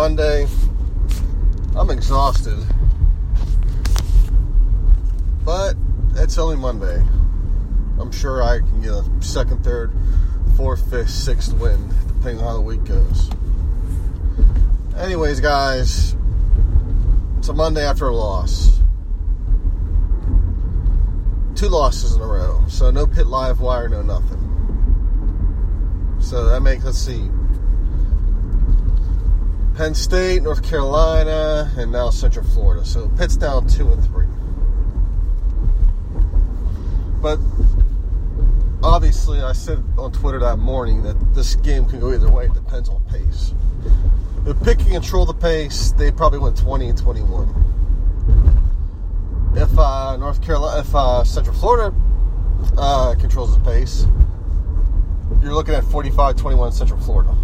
Monday. I'm exhausted. But it's only Monday. I'm sure I can get a second, third, fourth, fifth, sixth win, depending on how the week goes. Anyways, guys, it's a Monday after a loss. Two losses in a row. So no Pitt live wire, no nothing. So that makes, let's see, Penn State, North Carolina, and now Central Florida. So Pitt's down two and three. But obviously, I said on Twitter that morning that this game can go either way. It depends on pace. If Pitt can control the pace, they probably went 20 and 21. If uh, North Carolina, if uh, Central Florida uh, controls the pace, you're looking at 45 21 Central Florida.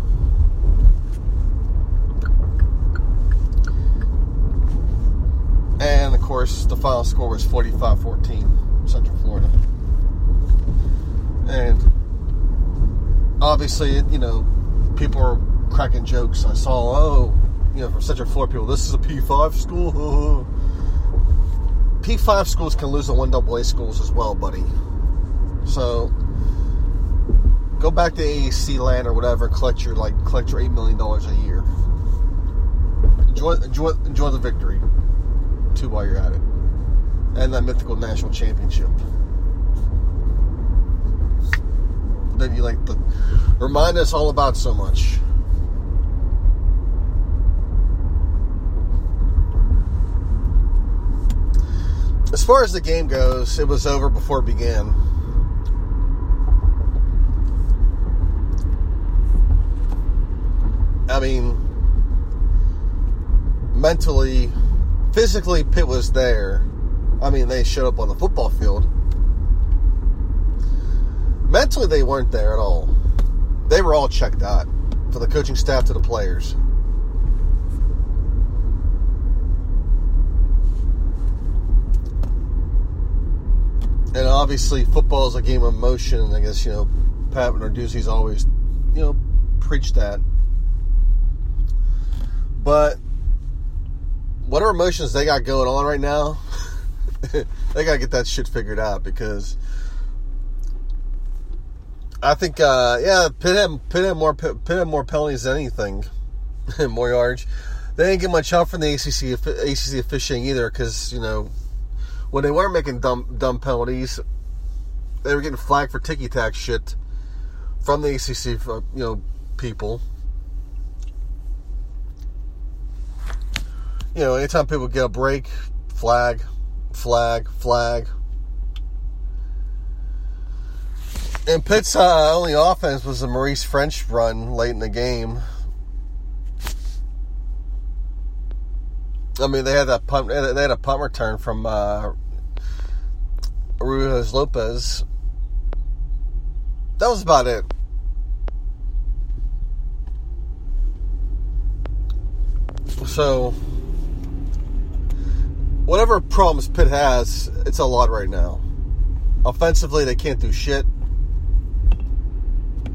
And of course, the final score was 45 14 Central Florida. And obviously, you know, people are cracking jokes. I saw, oh, you know, from Central Florida people, this is a P5 school. P5 schools can lose the 1AA schools as well, buddy. So go back to AAC land or whatever, collect your like collect your eight million dollars a year. Enjoy enjoy enjoy the victory too while you're at it. And that mythical national championship. That you like remind us all about so much. As far as the game goes, it was over before it began. I mean, mentally, physically, Pitt was there. I mean, they showed up on the football field. Mentally, they weren't there at all. They were all checked out, from the coaching staff to the players. And obviously, football is a game of motion. I guess, you know, Pat Narduzzi's always, you know, preached that. But whatever emotions they got going on right now, they gotta get that shit figured out because I think, uh, yeah, Pitt had, Pitt had more Pitt had more penalties than anything, more yards. They didn't get much help from the ACC ACC officiating either because you know when they weren't making dumb dumb penalties, they were getting flagged for ticky tack shit from the ACC uh, you know people. You know, anytime people get a break, flag, flag, flag. And Pitt's uh, only offense was a Maurice Ffrench run late in the game. I mean, they had that punt. They had a punt return from uh, Ruiz Lopez. That was about it. So whatever problems Pitt has, it's a lot right now. Offensively, they can't do shit.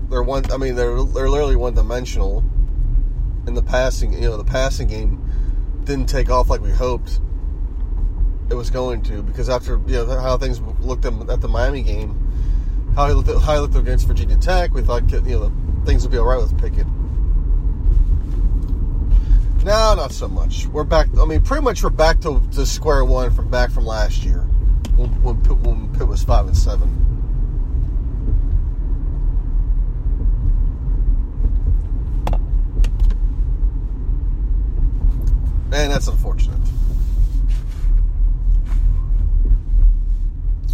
They're one. I mean, they're they're literally one dimensional. In the passing, you know, the passing game didn't take off like we hoped it was going to because after you know how things looked at the Miami game, how he looked how he looked against Virginia Tech, we thought you know things would be all right with Pickett. No, not so much. We're back. I mean, pretty much we're back to, to square one from back from last year when when Pitt, when Pitt was five and seven. And that's unfortunate.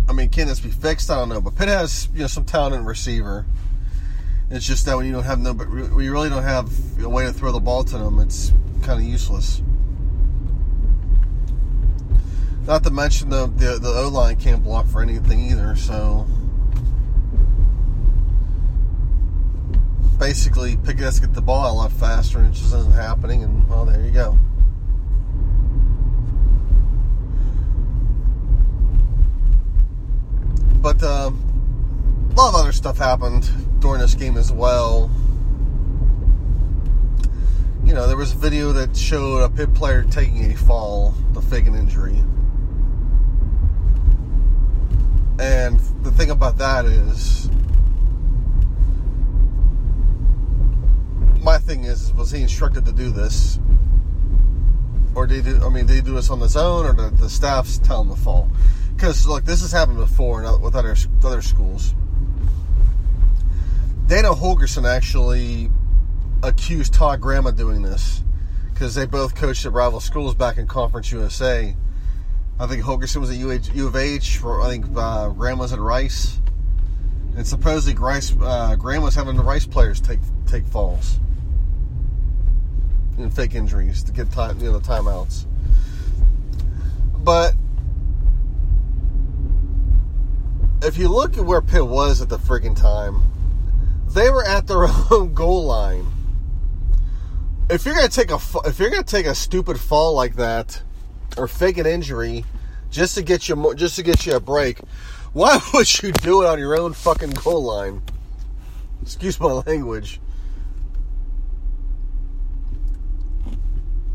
I mean, can this be fixed? I don't know, but Pitt has you know some talent in receiver. It's just that when you don't have no, but we really don't have a way to throw the ball to them, it's kind of useless. Not to mention the the, the O line can't block for anything either. So basically, Pickett has to get the ball a lot faster, and it just isn't happening. And well, there you go. But um, a lot of other stuff happened during this game as well. You know, there was a video that showed a Pitt player taking a fall to fake an injury. And the thing about that is, my thing is, was he instructed to do this? Or did he do, I mean, did he do this on his own, or did the staff's tell him to fall? Because, look, this has happened before with other, other schools. Dana Holgorsen actually accused Todd Graham of doing this because they both coached at rival schools back in Conference USA. I think Holgorsen was at U of H. I think uh, Graham was at Rice, and supposedly Rice, uh, Graham was having the Rice players take take falls and fake injuries to get time, you know, the timeouts. But if you look at where Pitt was at the freaking time, they were at their own goal line. If you're gonna take a if you're gonna take a stupid fall like that, or fake an injury, just to get you just to get you a break, why would you do it on your own fucking goal line? Excuse my language.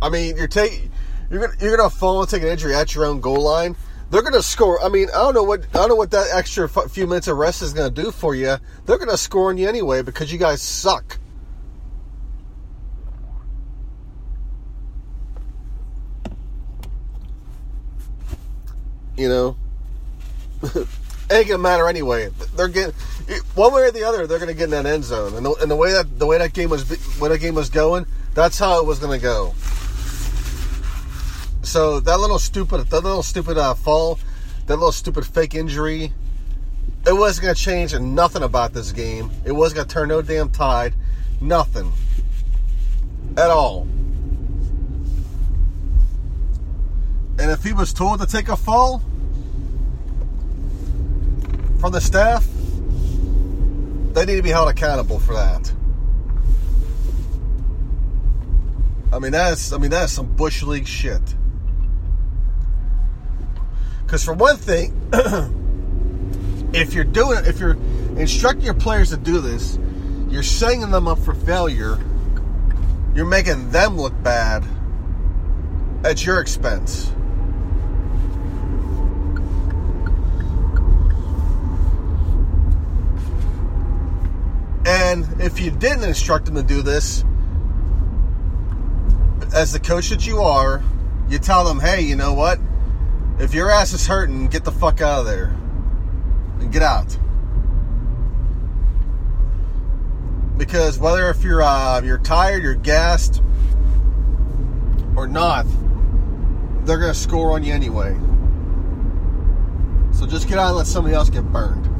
I mean, you're taking you're gonna you're gonna fall and take an injury at your own goal line they're to score. I mean, I don't know what I don't know what that extra few minutes of rest is to do for you. They're to score on you anyway because you guys suck. You know, it ain't gonna matter anyway. They're getting one way or the other. They're gonna get in that end zone, and the, and the way that the way that game was when that game was going, that's how it was gonna go. So that little stupid, that little stupid uh, fall, that little stupid fake injury, it wasn't to change nothing about this game. It wasn't to turn no damn tide. Nothing. At all. And if he was told to take a fall from the staff, they need to be held accountable for that. I mean that's I mean that's some bush league shit. Because for one thing, if you're doing if you're instructing your players to do this, you're setting them up for failure. You're making them look bad at your expense. And if you didn't instruct them to do this, as the coach that you are, you tell them, hey, you know what? If your ass is hurting, get the fuck out of there. And get out. Because whether if you're uh, you're tired, you're gassed, or not, they're gonna score on you anyway. So just get out and let somebody else get burned.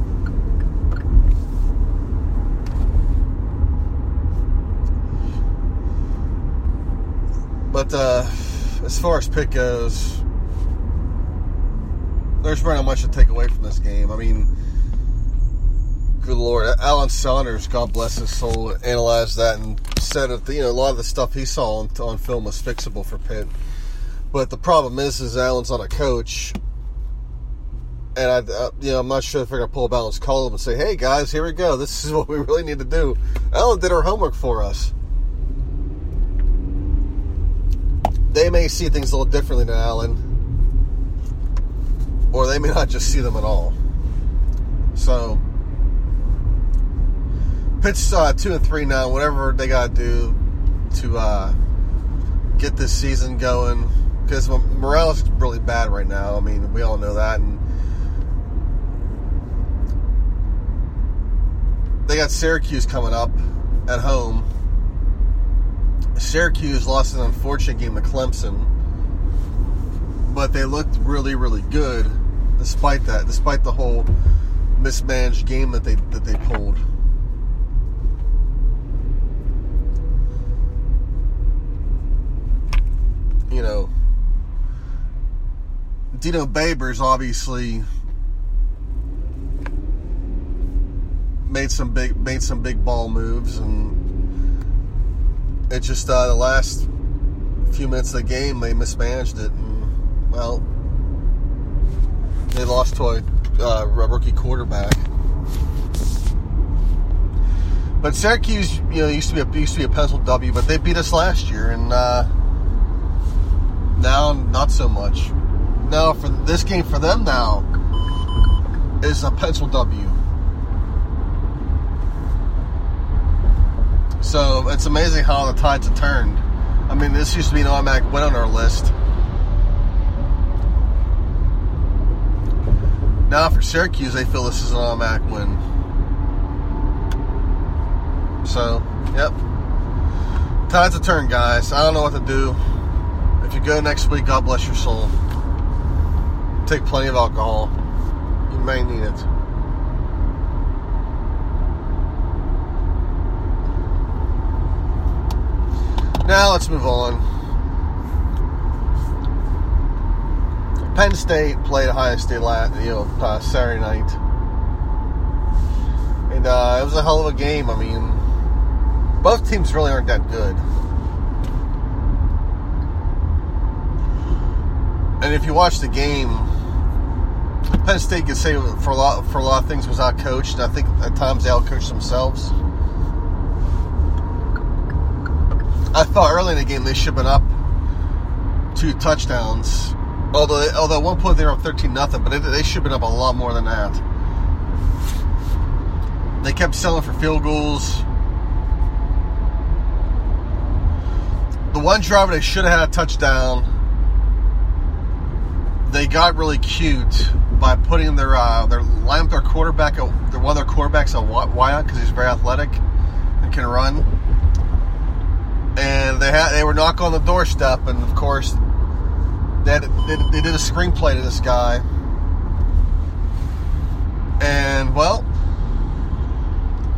But uh, as far as pick goes, there's really not much to take away from this game. I mean, good lord, Alan Saunders, God bless his soul, analyzed that and said that you know a lot of the stuff he saw on, on film was fixable for Pitt. But the problem is, is Alan's not a coach, and I, you know, I'm not sure if they're gonna pull up Alan's column and say, "Hey guys, here we go. This is what we really need to do." Alan did our homework for us. They may see things a little differently than Alan or they may not just see them at all. So, pitch uh, two and three now. Whatever they got to do to uh, get this season going because morale is really bad right now. I mean, we all know that, and they got Syracuse coming up at home. Syracuse lost an unfortunate game to Clemson, but they looked really, really good despite that, despite the whole mismanaged game that they that they pulled. You know, Dino Babers obviously made some big made some big ball moves, and it just uh, the last few minutes of the game they mismanaged it, and well, they lost to a, uh, rookie quarterback. But Syracuse, you know, used to be a used to be a pencil W, but they beat us last year, and uh, now not so much. Now for this game for them now is a pencil W. So it's amazing how the tides have turned. I mean, this used to be an automatic win on our list. Now for Syracuse, they feel this is an automatic win. So, yep. Tides have turned, guys. I don't know what to do. If you go next week, God bless your soul. Take plenty of alcohol. You may need it. Now let's move on. Penn State played Ohio State last, you know, uh, Saturday night, and uh, it was a hell of a game. I mean, both teams really aren't that good. And if you watch the game, Penn State can say for a lot for a lot of things was out coached. I think at times they out coached themselves. I thought early in the game they should have been up two touchdowns. Although, although at one point they were up thirteen nothing, but they, they should have been up a lot more than that. They kept selling for field goals. The one drive they should have had a touchdown. They got really cute by putting their uh, their line their quarterback, their one of their quarterbacks a wideout because he's very athletic and can run they had they were knocking on the doorstep, and of course, they, had, they, they did a screenplay to this guy, and well,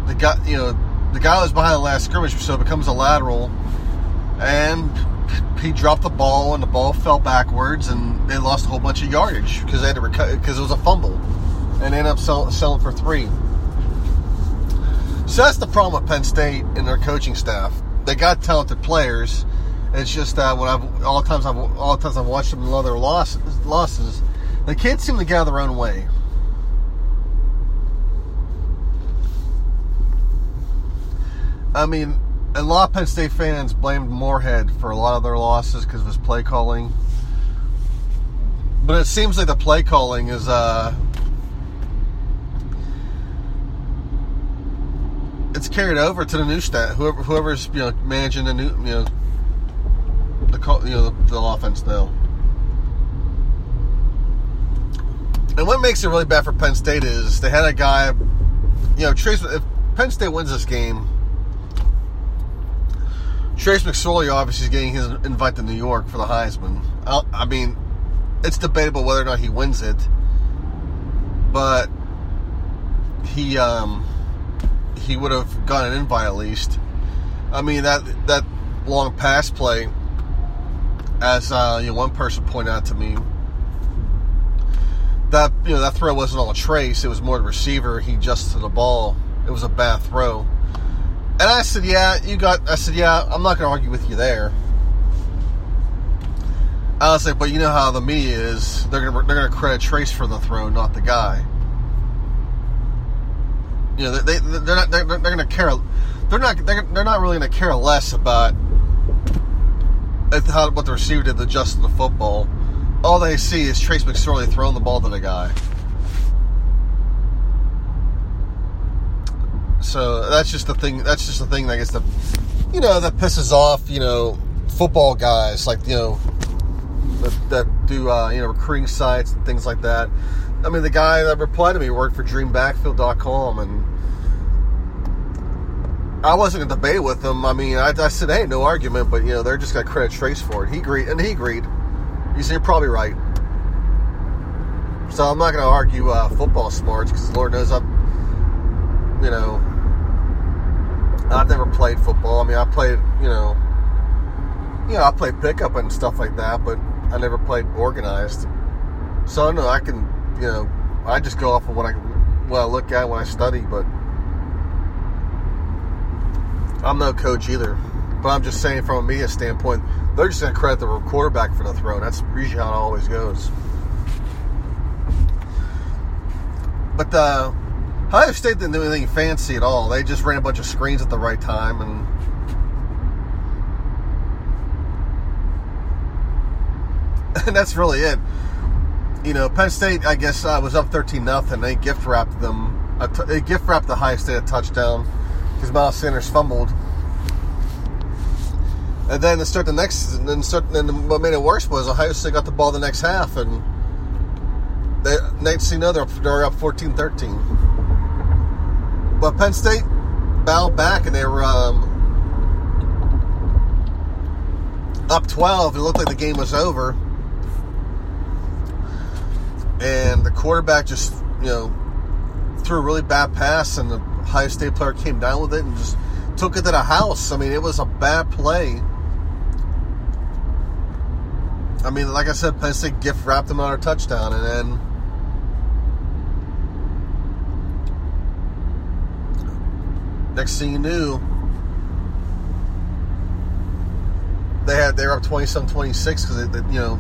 the guy you know the guy was behind the last scrimmage, so it becomes a lateral, and he dropped the ball, and the ball fell backwards, and they lost a whole bunch of yardage because they had to because it was a fumble, and they ended up sell, selling for three. So that's the problem with Penn State and their coaching staff they got talented players. It's just that when I've all the times I've all the times I've watched them in other losses, losses, they can't seem to get out of their own way. I mean, a lot of Penn State fans blamed Moorhead for a lot of their losses because of his play calling. But it seems like the play calling is uh, it's carried over to the new stat. Whoever whoever's you know managing the new you know the you know the, the offense now. And what makes it really bad for Penn State is they had a guy, you know, Trace. If Penn State wins this game, Trace McSorley obviously is getting his invite to New York for the Heisman. I mean, it's debatable whether or not he wins it, but he um, he would have gotten an invite at least. I mean that that long pass play, as uh, you know, one person pointed out to me, that you know that throw wasn't all a trace. It was more the receiver. He adjusted the ball. It was a bad throw. And I said, yeah, you got. I said, yeah, I'm not going to argue with you there. I was like, but you know how the media is. They're going to they're going to credit Trace for the throw, not the guy you know they, they they're not they're, they're going to care they're not they're, they're not really going to care less about how what the receiver did the just the football all they see is Trace McSorley throwing the ball to the guy so that's just the thing that's just the thing that gets the you know that pisses off you know football guys, like you know, that, that do uh, you know recruiting sites and things like that. I mean, the guy that replied to me worked for DreamBackfield.com, and I wasn't to debate with him. I mean, I, I, said, "Hey, no argument," but you know, they're just going to credit Trace for it. He agreed, and he agreed. You said you're probably right. So I'm not going to argue uh, football smarts because Lord knows I'm, you know, I've never played football. I mean, I played, you know, you know, I played pickup and stuff like that, but I never played organized. So I know I can, you know, I just go off of what I what I look at when I study, but I'm no coach either. But I'm just saying from a media standpoint, they're just to credit the quarterback for the throw. That's usually how it always goes. But uh, Ohio State didn't do anything fancy at all. They just ran a bunch of screens at the right time and. And that's really it. You know, Penn State, I guess, uh, was up 13 nothing. They gift wrapped them. they gift wrapped the Ohio State a touchdown because Miles Sanders fumbled. And then to start the next, and then start, and what made it worse was Ohio State got the ball the next half, and they, next thing you know, they're, they're up 14 13. But Penn State bowed back, and they were um, up 12. It looked like the game was over. And the quarterback just, you know, threw a really bad pass, and the Ohio State player came down with it and just took it to the house. I mean, it was a bad play. I mean, like I said, Penn State gift wrapped them on a touchdown, and then next thing you knew, they had they were up 27 26 because you know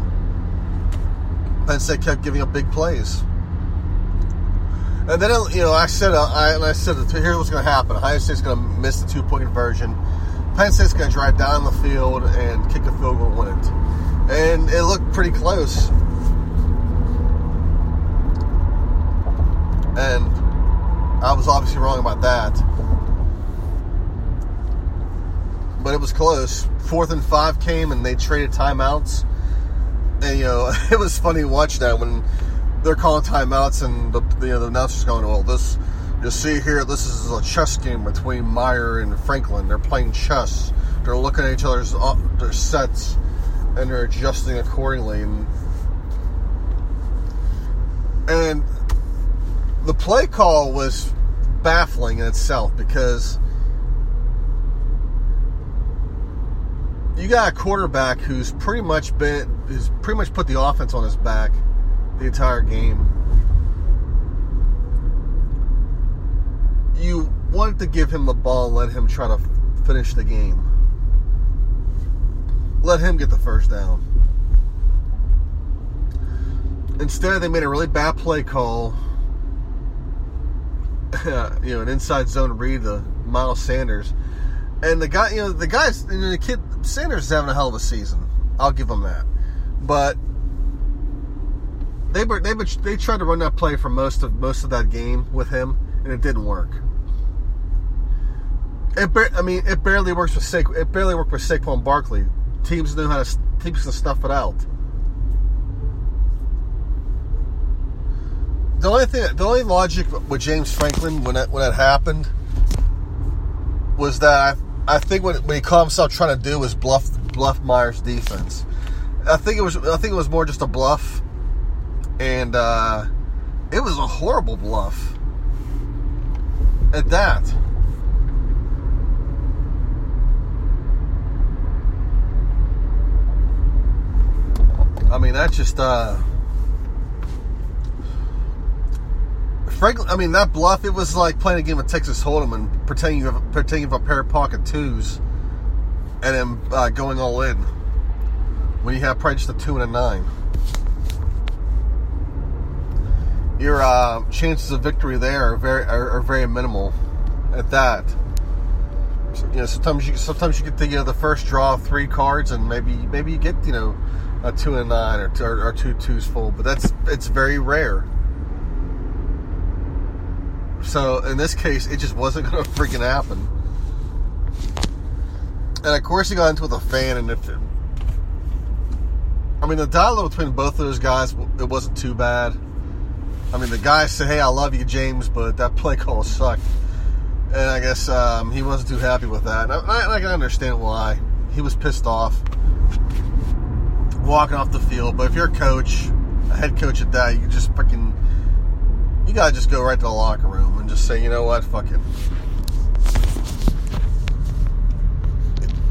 Penn State kept giving up big plays. And then you know I said uh, I, and I said here's what's going to happen: Ohio State's going to miss the two point conversion. Penn State's going to drive down the field and kick a field goal, win it, and it looked pretty close. And I was obviously wrong about that but it was close. Fourth and five came, and they traded timeouts. And you know, it was funny to watch that when they're calling timeouts, and the you know the announcers going, "Well, this you see here, this is a chess game between Meyer and Franklin. They're playing chess. They're looking at each other's uh, their sets, and they're adjusting accordingly." And and the play call was baffling in itself because you got a quarterback who's pretty much been who's pretty much put the offense on his back the entire game. You wanted to give him the ball let him try to finish the game. Let him get the first down. Instead, they made a really bad play call. you know, an inside zone read to Miles Sanders and the guy, you know, the guys, you know, the kid Sanders is having a hell of a season. I'll give him that. But they they they tried to run that play for most of most of that game with him, and it didn't work. It, I mean, it barely works with Sa- it barely worked with Saquon Barkley. Teams knew how to teams can stuff it out. The only thing, the only logic with James Franklin when that when that happened was that I think what, he caught himself trying to do was bluff bluff Meyer's defense. I think it was I think it was more just a bluff, and uh, it was a horrible bluff. At that. I mean, that's just uh, I mean, that bluff, it was like playing a game of Texas Hold'em and pretending you have, pretending you have a pair of pocket twos and then uh, going all in when you have probably just a two and a nine. Your uh, chances of victory there are very are, are very minimal at that. You know, sometimes you sometimes you get the you know, the first draw of three cards and maybe maybe you get you know a two and a nine or, or, or two twos full, but that's it's very rare. So in this case, it just wasn't going to freaking happen. And of course, he got into it with a fan, and if it, I mean, the dialogue between both of those guys, it wasn't too bad. I mean, the guy said, "Hey, I love you, James," but that play call sucked, and I guess um, he wasn't too happy with that. And I, I can understand why. He was pissed off walking off the field. But if you're a coach, a head coach at that, you just freaking, gotta just go right to the locker room and just say, you know what, fuck it.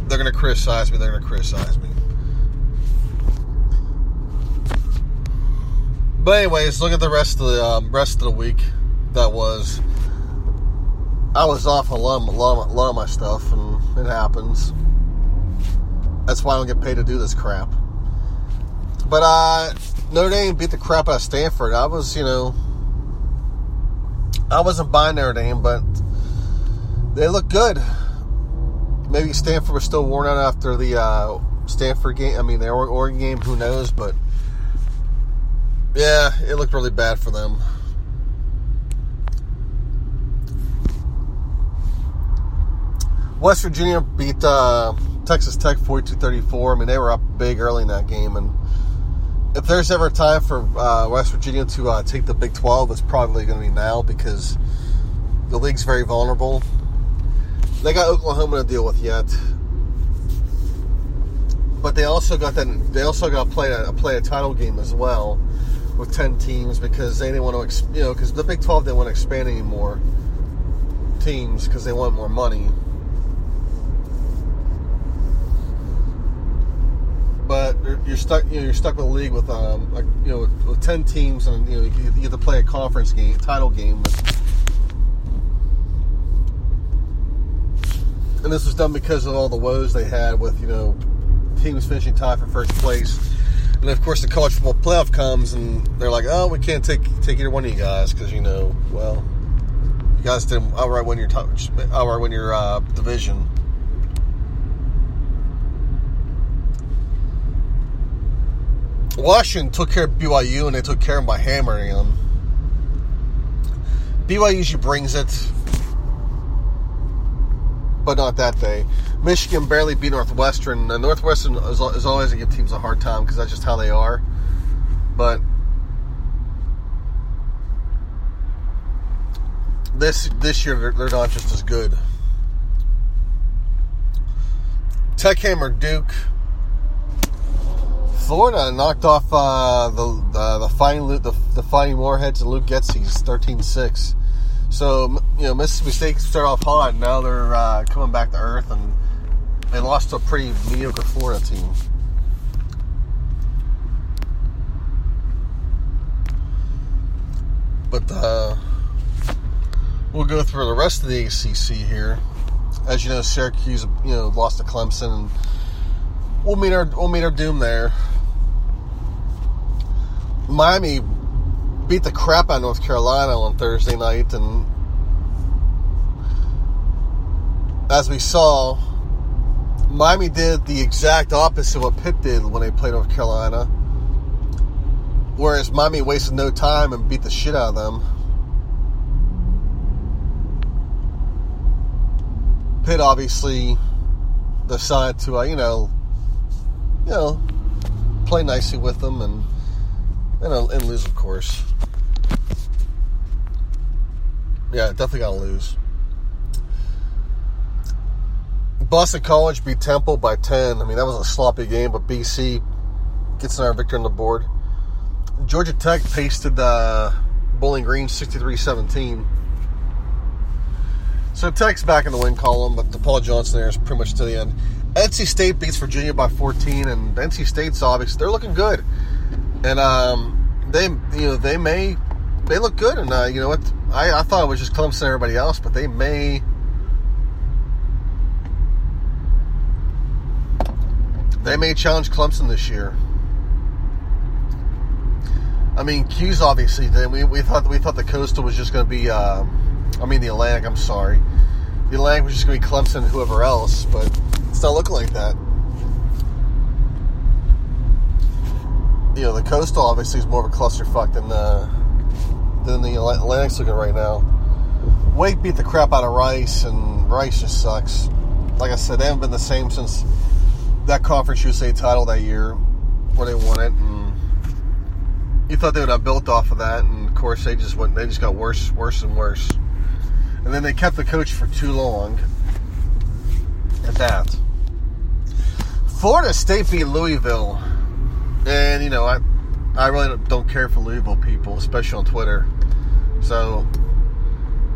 They're gonna criticize me. They're gonna criticize me. But anyways, look at the rest of the um, rest of the week. That was. I was off a lot, a lot, a lot of my stuff, and it happens. That's why I don't get paid to do this crap. But uh, Notre Dame beat the crap out of Stanford. I was, you know, I wasn't buying their name, but they look good. Maybe Stanford was still worn out after the uh, Stanford game. I mean, the Oregon game. Who knows? But yeah, it looked really bad for them. West Virginia beat uh, Texas Tech 42-34. I mean, they were up big early in that game, and if there's ever a time for uh, West Virginia to uh, take the Big 12, it's probably going to be now because the league's very vulnerable. They got Oklahoma to deal with yet, but they also got that. They also got to play a play a title game as well with ten teams because they didn't want to, you know, because the Big 12 didn't want to expand anymore teams because they want more money. but you're stuck. You know, you're stuck with a league with um, like, you know, with ten teams, and you know, you, have to play a conference game, title game. And this was done because of all the woes they had with you know teams finishing tied for first place. And of course, the college football playoff comes, and they're like, "Oh, we can't take take either one of you guys because you know, well, you guys didn't outright win your outright win your uh, division." Washington took care of BYU and they took care of by hammering them. BYU usually brings it, but not that day. Michigan barely beat Northwestern. And Northwestern is, is always going to give teams a hard time because that's just how they are. But this this year they're, they're not just as good. Tech Hammer Duke. Florida knocked off uh, the the the fighting the, the fighting Moorheads and Luke Getsy's 13-6. So you know Mississippi State start off hot. Now they're uh, coming back to earth, and they lost to a pretty mediocre Florida team. But uh, we'll go through the rest of the ACC here. As you know, Syracuse you know lost to Clemson, and we'll meet our we'll meet our doom there. Miami beat the crap out of North Carolina on Thursday night, and as we saw, Miami did the exact opposite of what Pitt did when they played North Carolina. Whereas Miami wasted no time and beat the shit out of them. Pitt obviously decided to, uh, you know, you know, play nicely with them and and, and lose, of course. Yeah, definitely got to lose. Boston College beat Temple by 10. I mean, that was a sloppy game, but BC gets another victory on the board. Georgia Tech pasted uh, Bowling Green 63 17. So Tech's back in the win column, but the Paul Johnson there is pretty much to the end. NC State beats Virginia by 14, and NC State's obviously they're looking good and um, they you know they may they look good, and uh, you know what I, I thought it was just Clemson and everybody else, but they may. They may challenge Clemson this year. I mean, Q's obviously. Then we, we thought we thought the Coastal was just going to be. Uh, I mean, the Atlantic. I'm sorry, the Atlantic was just going to be Clemson and whoever else, but it's not looking like that. you know, the coastal obviously is more of a clusterfuck than the than the Atlantic's looking right now. Wake beat the crap out of Rice, and Rice just sucks. like I said, they haven't been the same since that Conference USA title that year where they won it. And you thought they would have built off of that, and of course they just went. They just got worse, worse and worse. And then they kept the coach for too long. At that, Florida State beat Louisville, and you know I, I really don't care for Louisville people, especially on Twitter. So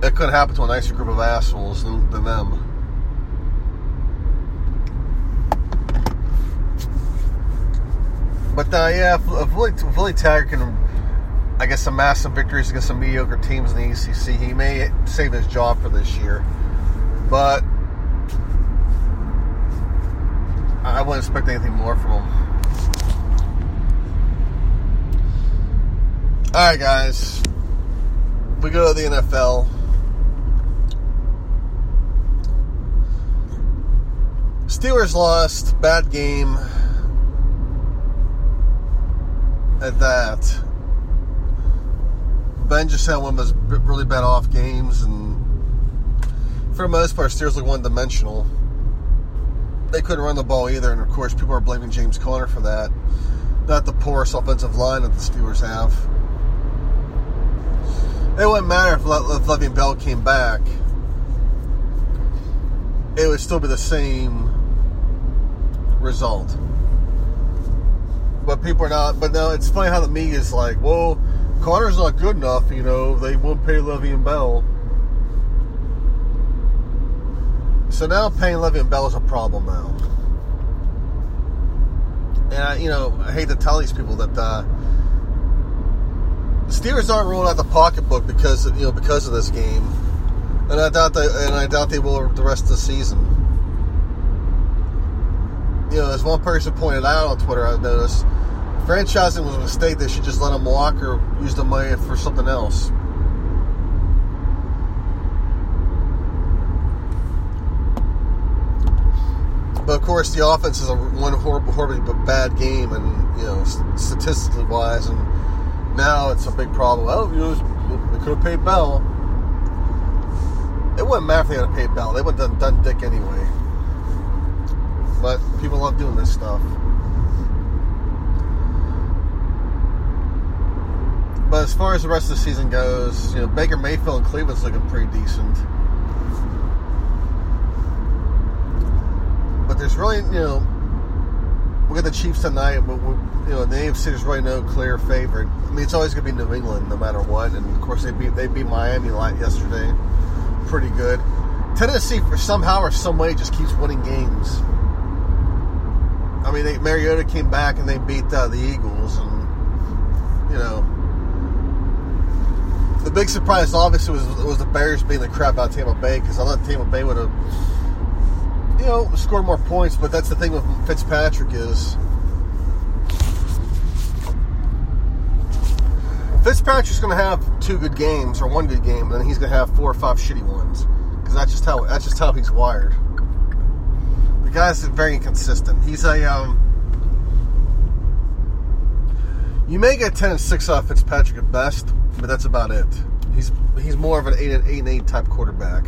it could happen to a nicer group of assholes than, than them. But uh, yeah, if Willie, Willie Taggart can, I guess, amass some victories against some mediocre teams in the ACC, he may save his job for this year. But I wouldn't expect anything more from him. All right, guys. We go to the NFL. Steelers lost. Bad game. At that. Ben just had one of those really bad off games, and for the most part, Steelers look one dimensional. They couldn't run the ball either, and of course, people are blaming James Conner for that. Not the porous offensive line that the Steelers have. It wouldn't matter if, Le- if Le'Veon Bell came back. It would still be the same result. But people are not. But now it's funny how the media is like, well, Conner's not good enough. You know, they won't pay Le'Veon Bell. So now paying Le'Veon Bell is a problem now. And I, you know, I hate to tell these people that uh, the Steelers aren't rolling out the pocketbook because of, you know because of this game, and I doubt they and I doubt they will the rest of the season. You know, as one person pointed out on Twitter, I've noticed franchising was a mistake. They should just let him walk or use the money for something else. But of course, the offense is a one horrible, horribly bad game, and you know, statistically wise, and now it's a big problem. Well, you know, they could have paid Bell. It wouldn't matter if they had paid Bell; they would have done, done Dick anyway. But people love doing this stuff. But as far as the rest of the season goes, you know, Baker Mayfield and Cleveland's looking pretty decent. There's really, you know, we got the Chiefs tonight, but we, you know, the AFC there's really no clear favorite. I mean, it's always going to be New England, no matter what. And of course, they beat they beat Miami light yesterday, pretty good. Tennessee, for somehow or some way, just keeps winning games. I mean, they, Mariota came back and they beat uh, the Eagles, and you know, the big surprise obviously was was the Bears beating the crap out of Tampa Bay because I thought Tampa Bay would have you know, score more points, but that's the thing with Fitzpatrick is Fitzpatrick's going to have two good games or one good game, and then he's going to have four or five shitty ones because that's just how that's just how he's wired. The guy's very inconsistent. He's a um, you may get ten and six off Fitzpatrick at best, but that's about it. He's he's more of an eight and eight and eight type quarterback.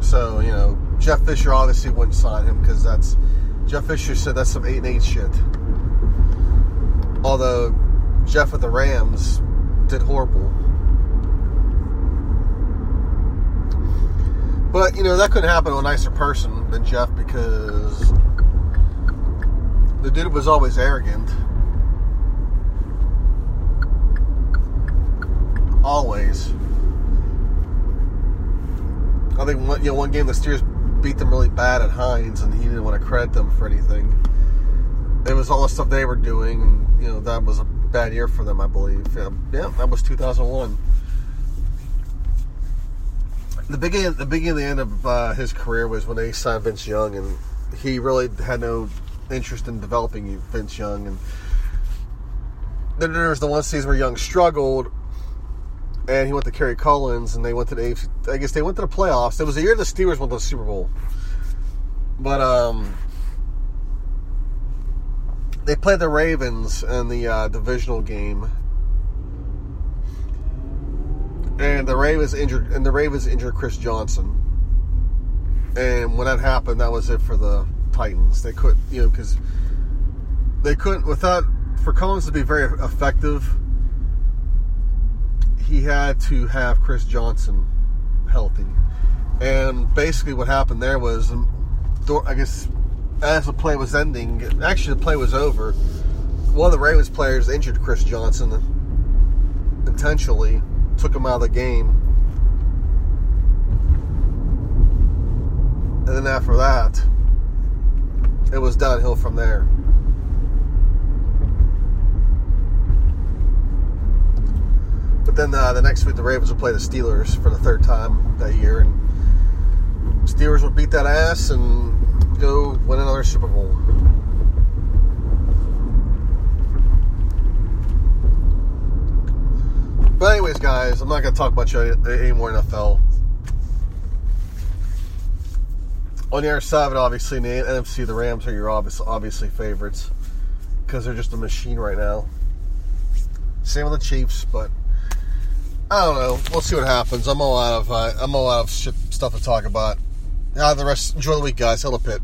So you know, Jeff Fisher obviously wouldn't sign him because that's Jeff Fisher said that's some eight and eight shit. Although Jeff with the Rams did horrible. But you know that couldn't happen to a nicer person than Jeff because the dude was always arrogant. Always. I think one, you know one game the Steelers beat them really bad at Heinz, and he didn't want to credit them for anything. It was all the stuff they were doing, and you know that was a bad year for them, I believe. Yeah, yeah that was 2001. The beginning, the beginning, the end of uh, his career was when they signed Vince Young, and he really had no interest in developing Vince Young. And then there was the one season where Young struggled, and he went to Kerry Collins, and they went to the AFC, I guess they went to the playoffs. It was the year the Steelers to the Super Bowl, but um, they played the Ravens in the uh, divisional game, and the Ravens injured, and the Ravens injured Chris Johnson, And when that happened, that was it for the Titans. They couldn't, you know, because they couldn't without for Collins to be very effective. He had to have Chris Johnson healthy, and basically what happened there was, um, I guess, as the play was ending, actually the play was over. One of the Ravens players injured Chris Johnson intentionally, took him out of the game. And then after that, it was downhill from there. But then uh, the next week, the Ravens would play the Steelers for the third time that year, and Steelers would beat that ass and go win another Super Bowl. But anyways, guys, I'm not to talk much anymore NFL. On the other side of it, obviously, in the NFC, the Rams are your obvious, obviously favorites because they're just a machine right now. Same with the Chiefs, but I don't know. We'll see what happens. I'm all out of uh, I'm all out of shit, stuff to talk about. Yeah, the rest. Enjoy the week, guys. Hell Pitt.